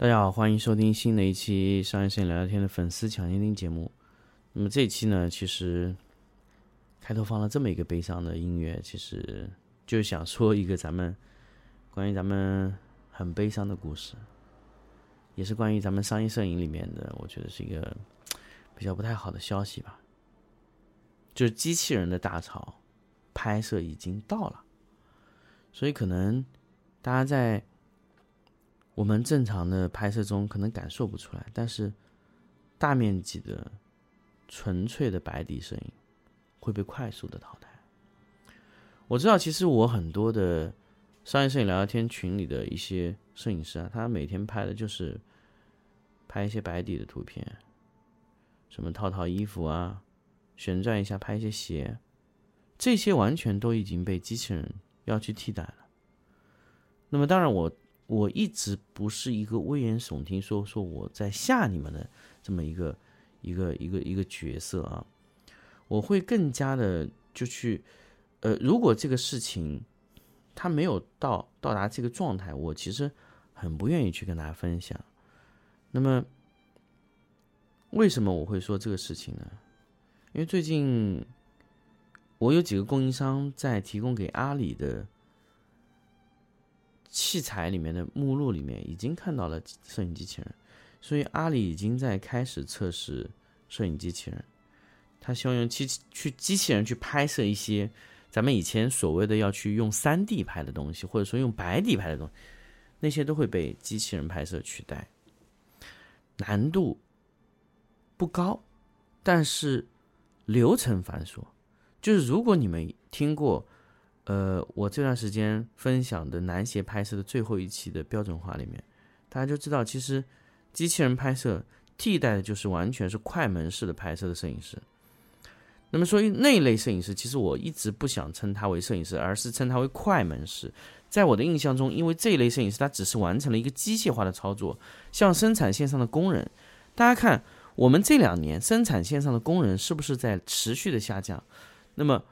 大家好，欢迎收听新的一期商业摄影聊聊天的粉丝抢先听节目。那么这一期呢，其实开头放了这么一个悲伤的音乐，其实就想说一个咱们关于咱们很悲伤的故事，也是关于咱们商业摄影里面的，我觉得是一个比较不太好的消息吧。就是机器人的大潮拍摄已经到了，所以可能大家在我们正常的拍摄中可能感受不出来，但是大面积的纯粹的白底摄影会被快速的淘汰。我知道，其实我很多的商业摄影聊聊天群里的一些摄影师啊，他每天拍的就是拍一些白底的图片，什么套套衣服啊。旋转一下，拍一些鞋，这些完全都已经被机器人要去替代了。那么，当然，我我一直不是一个危言耸听，说说我在吓你们的这么一个一个一个一个角色啊。我会更加的就去，呃，如果这个事情它没有到到达这个状态，我其实很不愿意去跟大家分享。那么，为什么我会说这个事情呢？因为最近，我有几个供应商在提供给阿里的器材里面的目录里面，已经看到了摄影机器人，所以阿里已经在开始测试摄影机器人。他希望用机去机器人去拍摄一些咱们以前所谓的要去用三 D 拍的东西，或者说用白底拍的东西，那些都会被机器人拍摄取代，难度不高，但是。流程繁琐，就是如果你们听过，呃，我这段时间分享的男鞋拍摄的最后一期的标准化里面，大家就知道，其实机器人拍摄替代的就是完全是快门式的拍摄的摄影师。那么，所以那一类摄影师，其实我一直不想称他为摄影师，而是称他为快门师。在我的印象中，因为这一类摄影师他只是完成了一个机械化的操作，像生产线上的工人，大家看。我们这两年生产线上的工人是不是在持续的下降？那么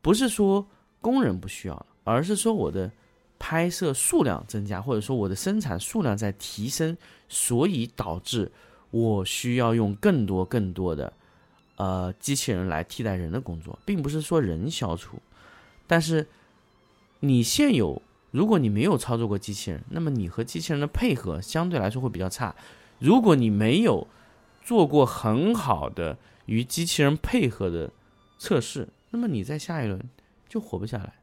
不是说工人不需要，而是说我的拍摄数量增加，或者说我的生产数量在提升，所以导致我需要用更多更多的呃机器人来替代人的工作，并不是说人消除。但是你现有，如果你没有操作过机器人，那么你和机器人的配合相对来说会比较差。如果你没有，做过很好的与机器人配合的测试，那么你在下一轮就活不下来。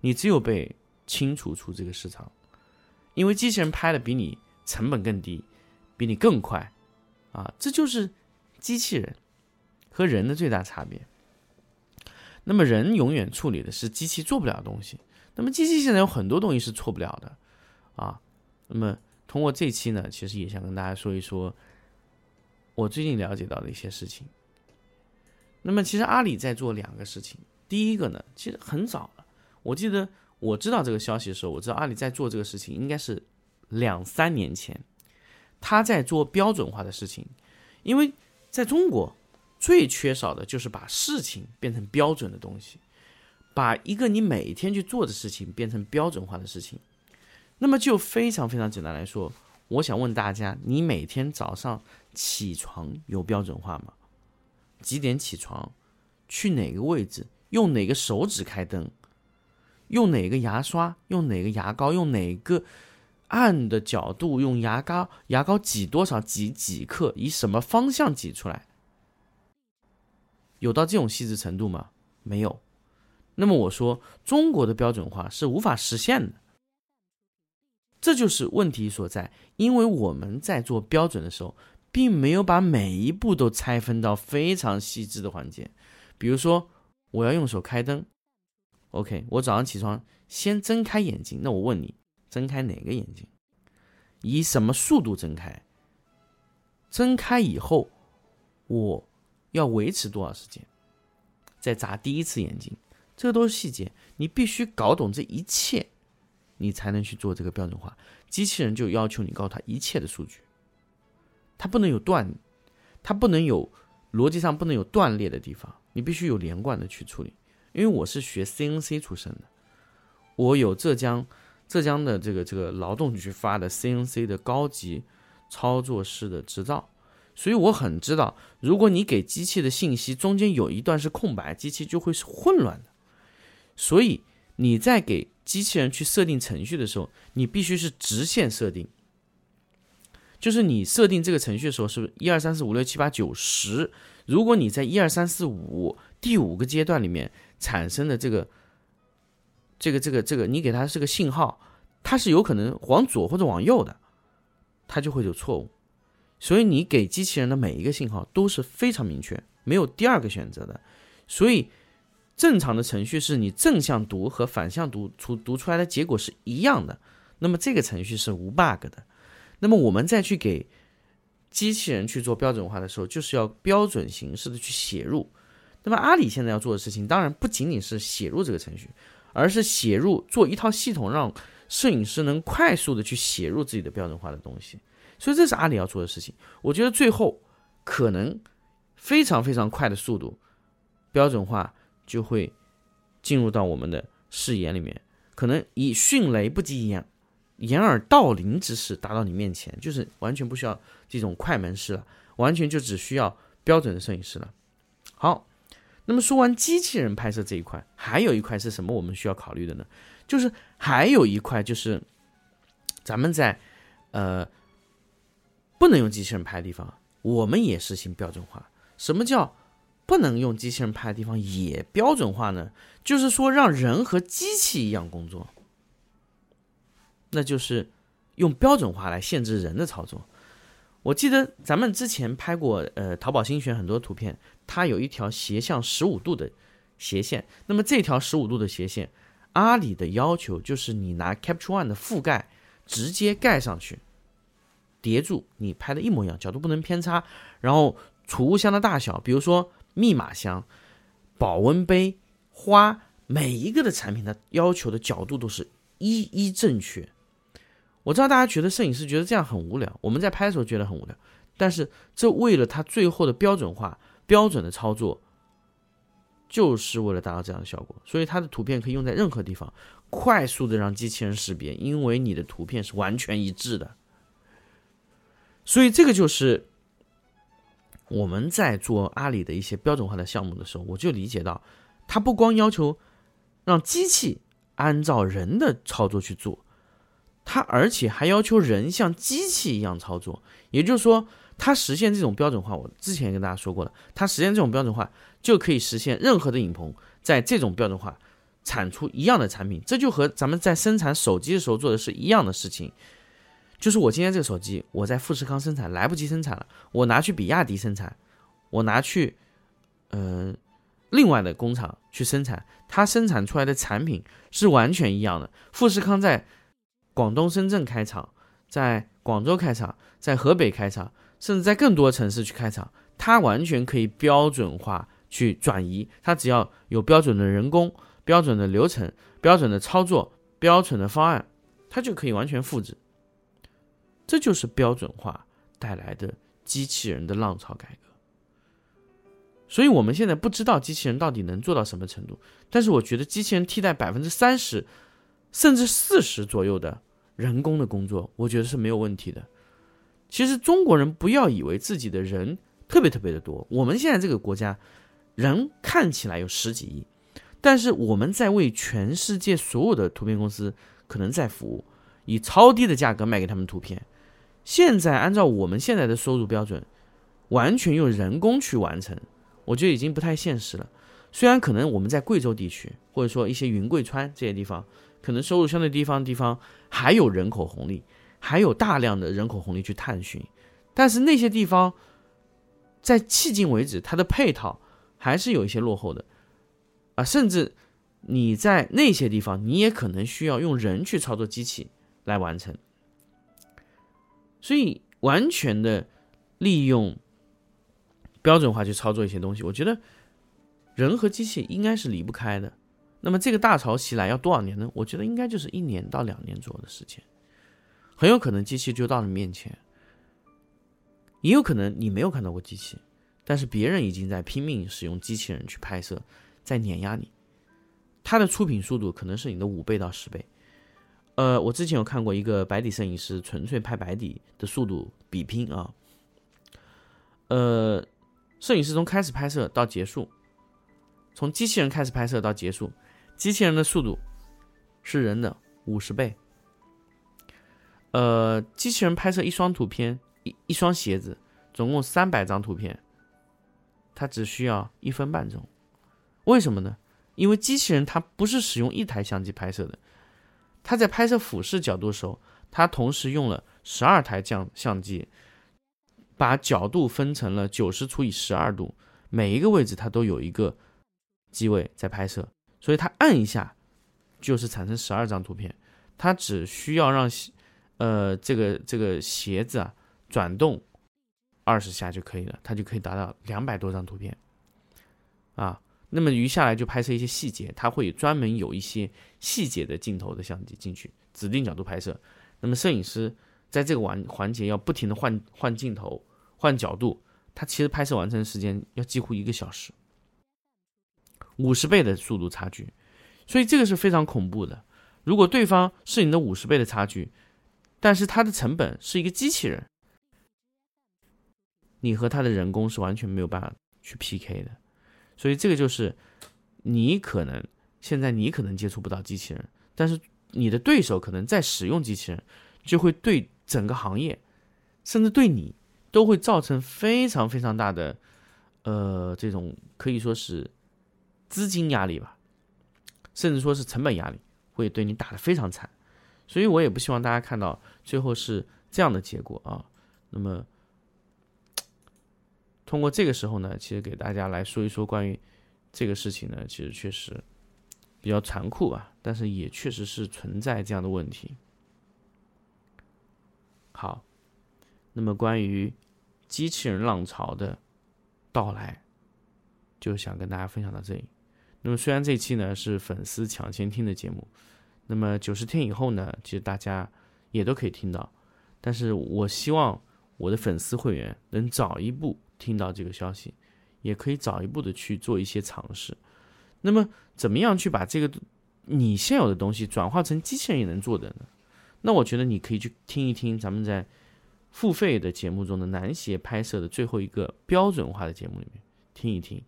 你只有被清除出这个市场，因为机器人拍的比你成本更低，比你更快，啊，这就是机器人和人的最大差别。那么人永远处理的是机器做不了的东西，那么机器现在有很多东西是错不了的，啊，那么通过这期呢，其实也想跟大家说一说。我最近了解到的一些事情。那么，其实阿里在做两个事情。第一个呢，其实很早了。我记得我知道这个消息的时候，我知道阿里在做这个事情，应该是两三年前，他在做标准化的事情。因为在中国，最缺少的就是把事情变成标准的东西，把一个你每天去做的事情变成标准化的事情。那么，就非常非常简单来说。我想问大家：你每天早上起床有标准化吗？几点起床？去哪个位置？用哪个手指开灯？用哪个牙刷？用哪个牙膏？用哪个按的角度？用牙膏？牙膏挤多少？挤几克？以什么方向挤出来？有到这种细致程度吗？没有。那么我说，中国的标准化是无法实现的。这就是问题所在，因为我们在做标准的时候，并没有把每一步都拆分到非常细致的环节。比如说，我要用手开灯，OK，我早上起床先睁开眼睛，那我问你，睁开哪个眼睛？以什么速度睁开？睁开以后，我要维持多少时间？再眨第一次眼睛，这都是细节，你必须搞懂这一切。你才能去做这个标准化，机器人就要求你告诉他一切的数据，它不能有断，它不能有逻辑上不能有断裂的地方，你必须有连贯的去处理。因为我是学 CNC 出身的，我有浙江浙江的这个这个劳动局发的 CNC 的高级操作师的执照，所以我很知道，如果你给机器的信息中间有一段是空白，机器就会是混乱的。所以你在给机器人去设定程序的时候，你必须是直线设定，就是你设定这个程序的时候，是不是一二三四五六七八九十？如果你在一二三四五第五个阶段里面产生的这个。这个这个这个，你给它是个信号，它是有可能往左或者往右的，它就会有错误。所以你给机器人的每一个信号都是非常明确，没有第二个选择的。所以正常的程序是你正向读和反向读出读出来的结果是一样的，那么这个程序是无 bug 的。那么我们再去给机器人去做标准化的时候，就是要标准形式的去写入。那么阿里现在要做的事情，当然不仅仅是写入这个程序。而是写入做一套系统，让摄影师能快速的去写入自己的标准化的东西，所以这是阿里要做的事情。我觉得最后可能非常非常快的速度，标准化就会进入到我们的视野里面，可能以迅雷不及掩掩耳盗铃之势达到你面前，就是完全不需要这种快门式了，完全就只需要标准的摄影师了。好。那么说完机器人拍摄这一块，还有一块是什么？我们需要考虑的呢？就是还有一块就是，咱们在呃不能用机器人拍的地方，我们也实行标准化。什么叫不能用机器人拍的地方也标准化呢？就是说让人和机器一样工作，那就是用标准化来限制人的操作。我记得咱们之前拍过，呃，淘宝新选很多图片，它有一条斜向十五度的斜线。那么这条十五度的斜线，阿里的要求就是你拿 Capture One 的覆盖直接盖上去，叠住，你拍的一模一样，角度不能偏差。然后储物箱的大小，比如说密码箱、保温杯、花，每一个的产品它要求的角度都是一一正确。我知道大家觉得摄影师觉得这样很无聊，我们在拍的时候觉得很无聊，但是这为了他最后的标准化、标准的操作，就是为了达到这样的效果。所以它的图片可以用在任何地方，快速的让机器人识别，因为你的图片是完全一致的。所以这个就是我们在做阿里的一些标准化的项目的时候，我就理解到，它不光要求让机器按照人的操作去做。它而且还要求人像机器一样操作，也就是说，它实现这种标准化，我之前跟大家说过了，它实现这种标准化就可以实现任何的影棚在这种标准化产出一样的产品，这就和咱们在生产手机的时候做的是一样的事情。就是我今天这个手机，我在富士康生产来不及生产了，我拿去比亚迪生产，我拿去呃另外的工厂去生产，它生产出来的产品是完全一样的。富士康在广东深圳开厂，在广州开厂，在河北开厂，甚至在更多城市去开厂，它完全可以标准化去转移。它只要有标准的人工、标准的流程、标准的操作、标准的方案，它就可以完全复制。这就是标准化带来的机器人的浪潮改革。所以我们现在不知道机器人到底能做到什么程度，但是我觉得机器人替代百分之三十，甚至四十左右的。人工的工作，我觉得是没有问题的。其实中国人不要以为自己的人特别特别的多，我们现在这个国家人看起来有十几亿，但是我们在为全世界所有的图片公司可能在服务，以超低的价格卖给他们图片。现在按照我们现在的收入标准，完全用人工去完成，我觉得已经不太现实了。虽然可能我们在贵州地区，或者说一些云贵川这些地方。可能收入相对地方的地方还有人口红利，还有大量的人口红利去探寻，但是那些地方在迄今为止，它的配套还是有一些落后的啊，甚至你在那些地方，你也可能需要用人去操作机器来完成，所以完全的利用标准化去操作一些东西，我觉得人和机器应该是离不开的。那么这个大潮袭来要多少年呢？我觉得应该就是一年到两年左右的时间，很有可能机器就到你面前，也有可能你没有看到过机器，但是别人已经在拼命使用机器人去拍摄，在碾压你，它的出品速度可能是你的五倍到十倍，呃，我之前有看过一个白底摄影师纯粹拍白底的速度比拼啊，呃，摄影师从开始拍摄到结束，从机器人开始拍摄到结束，机器人的速度是人的五十倍。呃，机器人拍摄一双图片，一一双鞋子，总共三百张图片，它只需要一分半钟。为什么呢？因为机器人它不是使用一台相机拍摄的。它在拍摄俯视角度的时候，它同时用了十二台相相机，把角度分成了九十除以十二度，每一个位置它都有一个机位在拍摄，所以他按一下就是产生十二张图片，他只需要让呃这个这个鞋子啊转动二十下就可以了，它就可以达到两百多张图片啊。那么余下来就拍摄一些细节，它会专门有一些细节的镜头的相机进去，指定角度拍摄。那么摄影师在这个环环节要不停的换换镜头、换角度，它其实拍摄完成时间要几乎一个小时，五十倍的速度差距，所以这个是非常恐怖的。如果对方是你的五十倍的差距，但是它的成本是一个机器人，你和他的人工是完全没有办法去 PK 的。所以这个就是你可能现在你可能接触不到机器人，但是你的对手可能在使用机器人，就会对整个行业，甚至对你都会造成非常非常大的呃这种可以说是资金压力吧，甚至说是成本压力，会对你打得非常惨。所以我也不希望大家看到最后是这样的结果啊。那么。通过这个时候呢，其实给大家来说一说关于这个事情呢，其实确实比较残酷吧，但是也确实是存在这样的问题。好，那么关于机器人浪潮的到来，就想跟大家分享到这里。那么虽然这期呢是粉丝抢先听的节目，那么九十天以后呢，其实大家也都可以听到，但是我希望我的粉丝会员能早一步。听到这个消息，也可以早一步的去做一些尝试。那么，怎么样去把这个你现有的东西转化成机器人也能做的呢？那我觉得你可以去听一听咱们在付费的节目中的男协拍摄的最后一个标准化的节目里面听一听，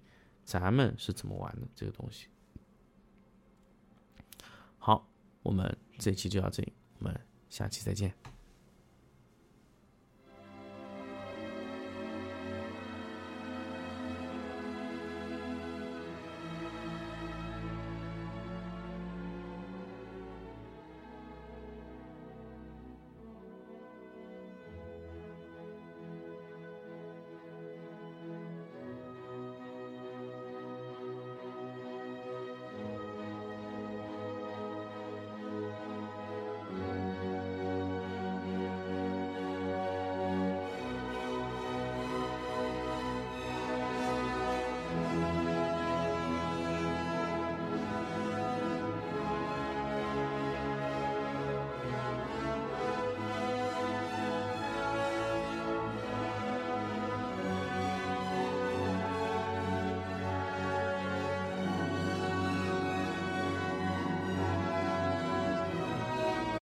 咱们是怎么玩的这个东西。好，我们这期就到这里，我们下期再见。